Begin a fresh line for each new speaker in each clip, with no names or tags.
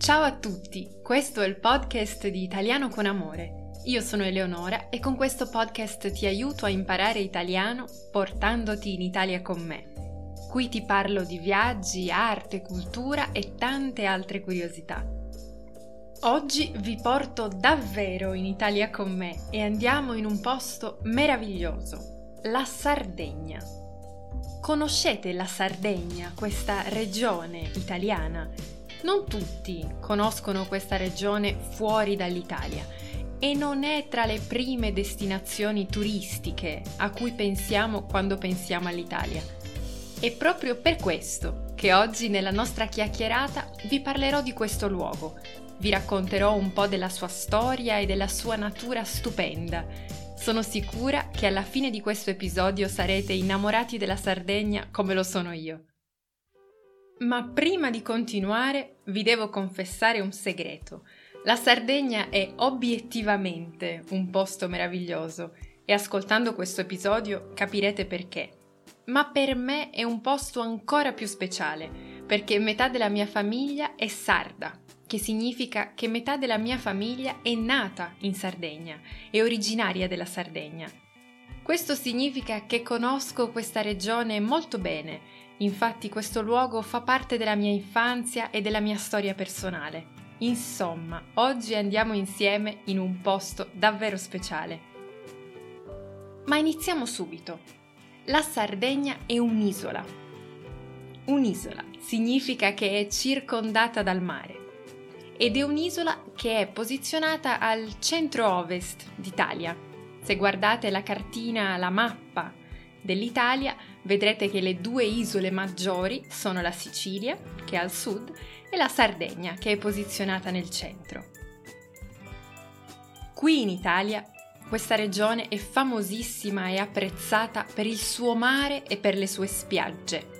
Ciao a tutti, questo è il podcast di Italiano con Amore. Io sono Eleonora e con questo podcast ti aiuto a imparare italiano portandoti in Italia con me. Qui ti parlo di viaggi, arte, cultura e tante altre curiosità. Oggi vi porto davvero in Italia con me e andiamo in un posto meraviglioso, la Sardegna. Conoscete la Sardegna, questa regione italiana? Non tutti conoscono questa regione fuori dall'Italia e non è tra le prime destinazioni turistiche a cui pensiamo quando pensiamo all'Italia. È proprio per questo che oggi nella nostra chiacchierata vi parlerò di questo luogo. Vi racconterò un po' della sua storia e della sua natura stupenda. Sono sicura che alla fine di questo episodio sarete innamorati della Sardegna come lo sono io. Ma prima di continuare vi devo confessare un segreto. La Sardegna è obiettivamente un posto meraviglioso e ascoltando questo episodio capirete perché. Ma per me è un posto ancora più speciale perché metà della mia famiglia è sarda, che significa che metà della mia famiglia è nata in Sardegna, è originaria della Sardegna. Questo significa che conosco questa regione molto bene Infatti questo luogo fa parte della mia infanzia e della mia storia personale. Insomma, oggi andiamo insieme in un posto davvero speciale. Ma iniziamo subito. La Sardegna è un'isola. Un'isola significa che è circondata dal mare ed è un'isola che è posizionata al centro-ovest d'Italia. Se guardate la cartina, la mappa dell'Italia, vedrete che le due isole maggiori sono la Sicilia, che è al sud, e la Sardegna, che è posizionata nel centro. Qui in Italia questa regione è famosissima e apprezzata per il suo mare e per le sue spiagge.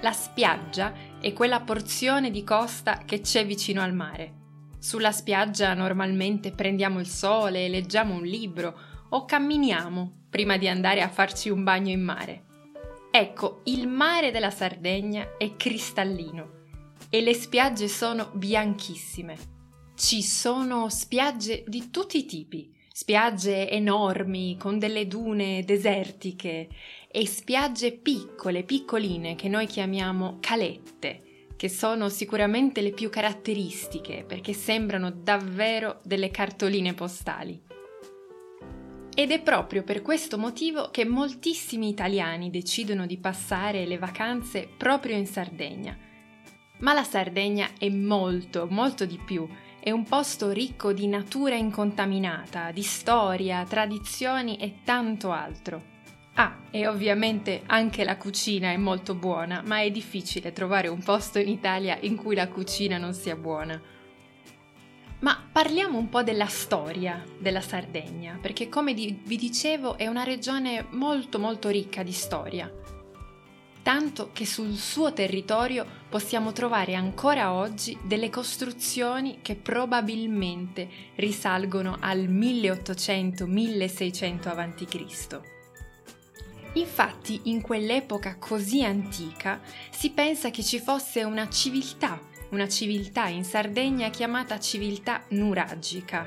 La spiaggia è quella porzione di costa che c'è vicino al mare. Sulla spiaggia normalmente prendiamo il sole, leggiamo un libro o camminiamo prima di andare a farci un bagno in mare. Ecco, il mare della Sardegna è cristallino e le spiagge sono bianchissime. Ci sono spiagge di tutti i tipi, spiagge enormi con delle dune desertiche e spiagge piccole, piccoline che noi chiamiamo calette, che sono sicuramente le più caratteristiche perché sembrano davvero delle cartoline postali. Ed è proprio per questo motivo che moltissimi italiani decidono di passare le vacanze proprio in Sardegna. Ma la Sardegna è molto, molto di più. È un posto ricco di natura incontaminata, di storia, tradizioni e tanto altro. Ah, e ovviamente anche la cucina è molto buona, ma è difficile trovare un posto in Italia in cui la cucina non sia buona. Ma parliamo un po' della storia della Sardegna, perché come vi dicevo è una regione molto molto ricca di storia. Tanto che sul suo territorio possiamo trovare ancora oggi delle costruzioni che probabilmente risalgono al 1800-1600 a.C. Infatti in quell'epoca così antica si pensa che ci fosse una civiltà una civiltà in Sardegna chiamata civiltà nuragica.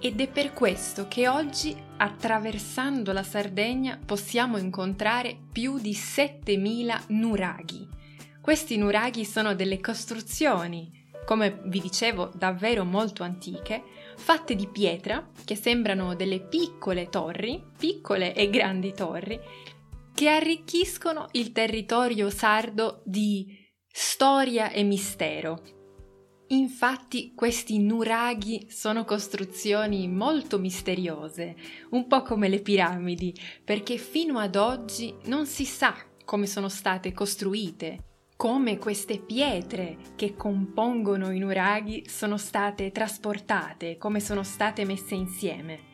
Ed è per questo che oggi, attraversando la Sardegna, possiamo incontrare più di 7000 nuraghi. Questi nuraghi sono delle costruzioni, come vi dicevo, davvero molto antiche, fatte di pietra, che sembrano delle piccole torri, piccole e grandi torri, che arricchiscono il territorio sardo di storia e mistero. Infatti questi nuraghi sono costruzioni molto misteriose, un po' come le piramidi, perché fino ad oggi non si sa come sono state costruite, come queste pietre che compongono i nuraghi sono state trasportate, come sono state messe insieme.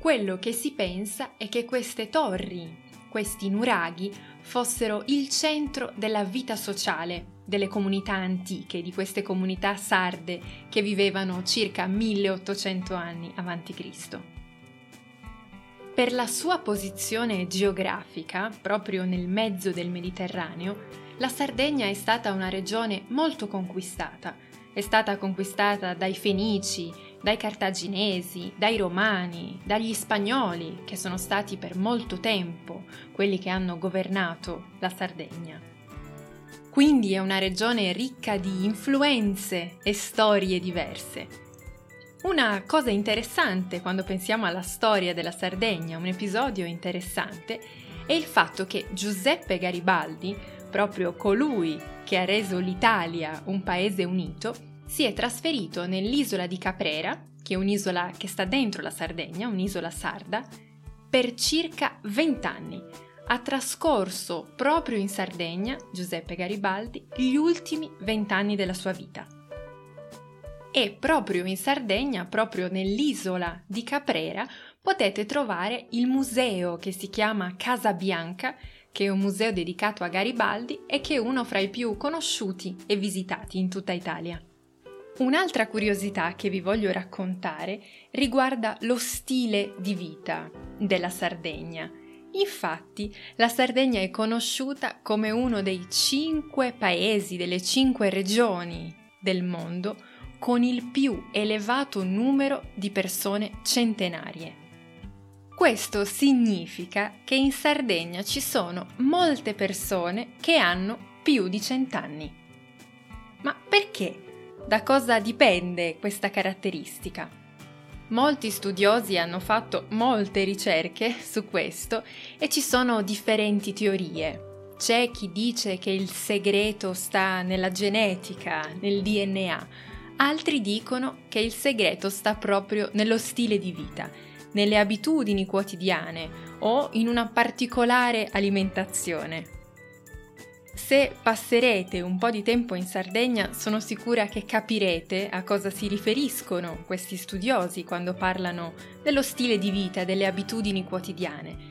Quello che si pensa è che queste torri, questi nuraghi, fossero il centro della vita sociale delle comunità antiche, di queste comunità sarde che vivevano circa 1800 anni a.C. Per la sua posizione geografica, proprio nel mezzo del Mediterraneo, la Sardegna è stata una regione molto conquistata è stata conquistata dai Fenici, dai Cartaginesi, dai Romani, dagli Spagnoli, che sono stati per molto tempo quelli che hanno governato la Sardegna. Quindi è una regione ricca di influenze e storie diverse. Una cosa interessante quando pensiamo alla storia della Sardegna, un episodio interessante, è il fatto che Giuseppe Garibaldi, proprio colui che ha reso l'Italia un paese unito, si è trasferito nell'isola di Caprera, che è un'isola che sta dentro la Sardegna, un'isola sarda, per circa 20 anni, ha trascorso proprio in Sardegna, Giuseppe Garibaldi, gli ultimi vent'anni della sua vita. E proprio in Sardegna, proprio nell'isola di Caprera, potete trovare il museo che si chiama Casa Bianca, che è un museo dedicato a Garibaldi e che è uno fra i più conosciuti e visitati in tutta Italia. Un'altra curiosità che vi voglio raccontare riguarda lo stile di vita della Sardegna Infatti, la Sardegna è conosciuta come uno dei cinque paesi, delle cinque regioni del mondo con il più elevato numero di persone centenarie. Questo significa che in Sardegna ci sono molte persone che hanno più di cent'anni. Ma perché? Da cosa dipende questa caratteristica? Molti studiosi hanno fatto molte ricerche su questo e ci sono differenti teorie. C'è chi dice che il segreto sta nella genetica, nel DNA, altri dicono che il segreto sta proprio nello stile di vita, nelle abitudini quotidiane o in una particolare alimentazione. Se passerete un po' di tempo in Sardegna, sono sicura che capirete a cosa si riferiscono questi studiosi quando parlano dello stile di vita, delle abitudini quotidiane.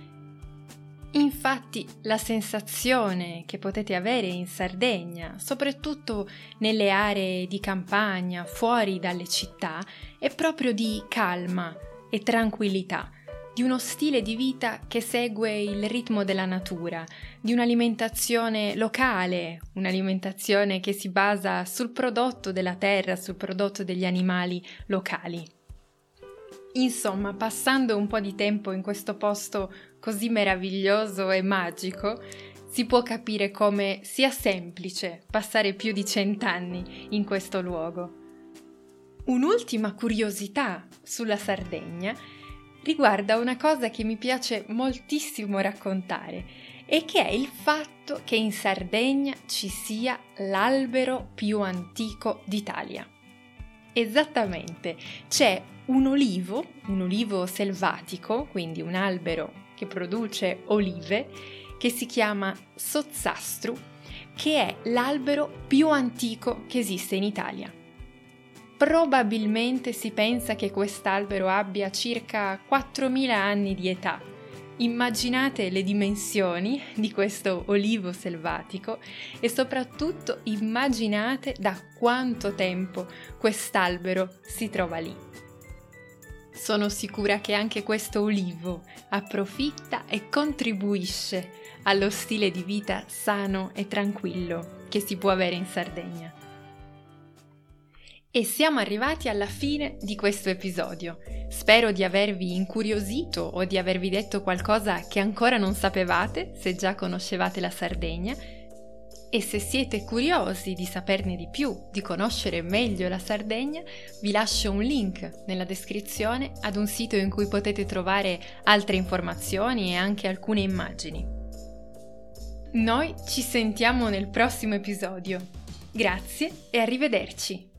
Infatti la sensazione che potete avere in Sardegna, soprattutto nelle aree di campagna, fuori dalle città, è proprio di calma e tranquillità di uno stile di vita che segue il ritmo della natura, di un'alimentazione locale, un'alimentazione che si basa sul prodotto della terra, sul prodotto degli animali locali. Insomma, passando un po' di tempo in questo posto così meraviglioso e magico, si può capire come sia semplice passare più di cent'anni in questo luogo. Un'ultima curiosità sulla Sardegna riguarda una cosa che mi piace moltissimo raccontare e che è il fatto che in Sardegna ci sia l'albero più antico d'Italia. Esattamente, c'è un olivo, un olivo selvatico, quindi un albero che produce olive, che si chiama Sozzastru, che è l'albero più antico che esiste in Italia. Probabilmente si pensa che quest'albero abbia circa 4.000 anni di età. Immaginate le dimensioni di questo olivo selvatico e soprattutto immaginate da quanto tempo quest'albero si trova lì. Sono sicura che anche questo olivo approfitta e contribuisce allo stile di vita sano e tranquillo che si può avere in Sardegna. E siamo arrivati alla fine di questo episodio. Spero di avervi incuriosito o di avervi detto qualcosa che ancora non sapevate, se già conoscevate la Sardegna. E se siete curiosi di saperne di più, di conoscere meglio la Sardegna, vi lascio un link nella descrizione ad un sito in cui potete trovare altre informazioni e anche alcune immagini. Noi ci sentiamo nel prossimo episodio. Grazie e arrivederci!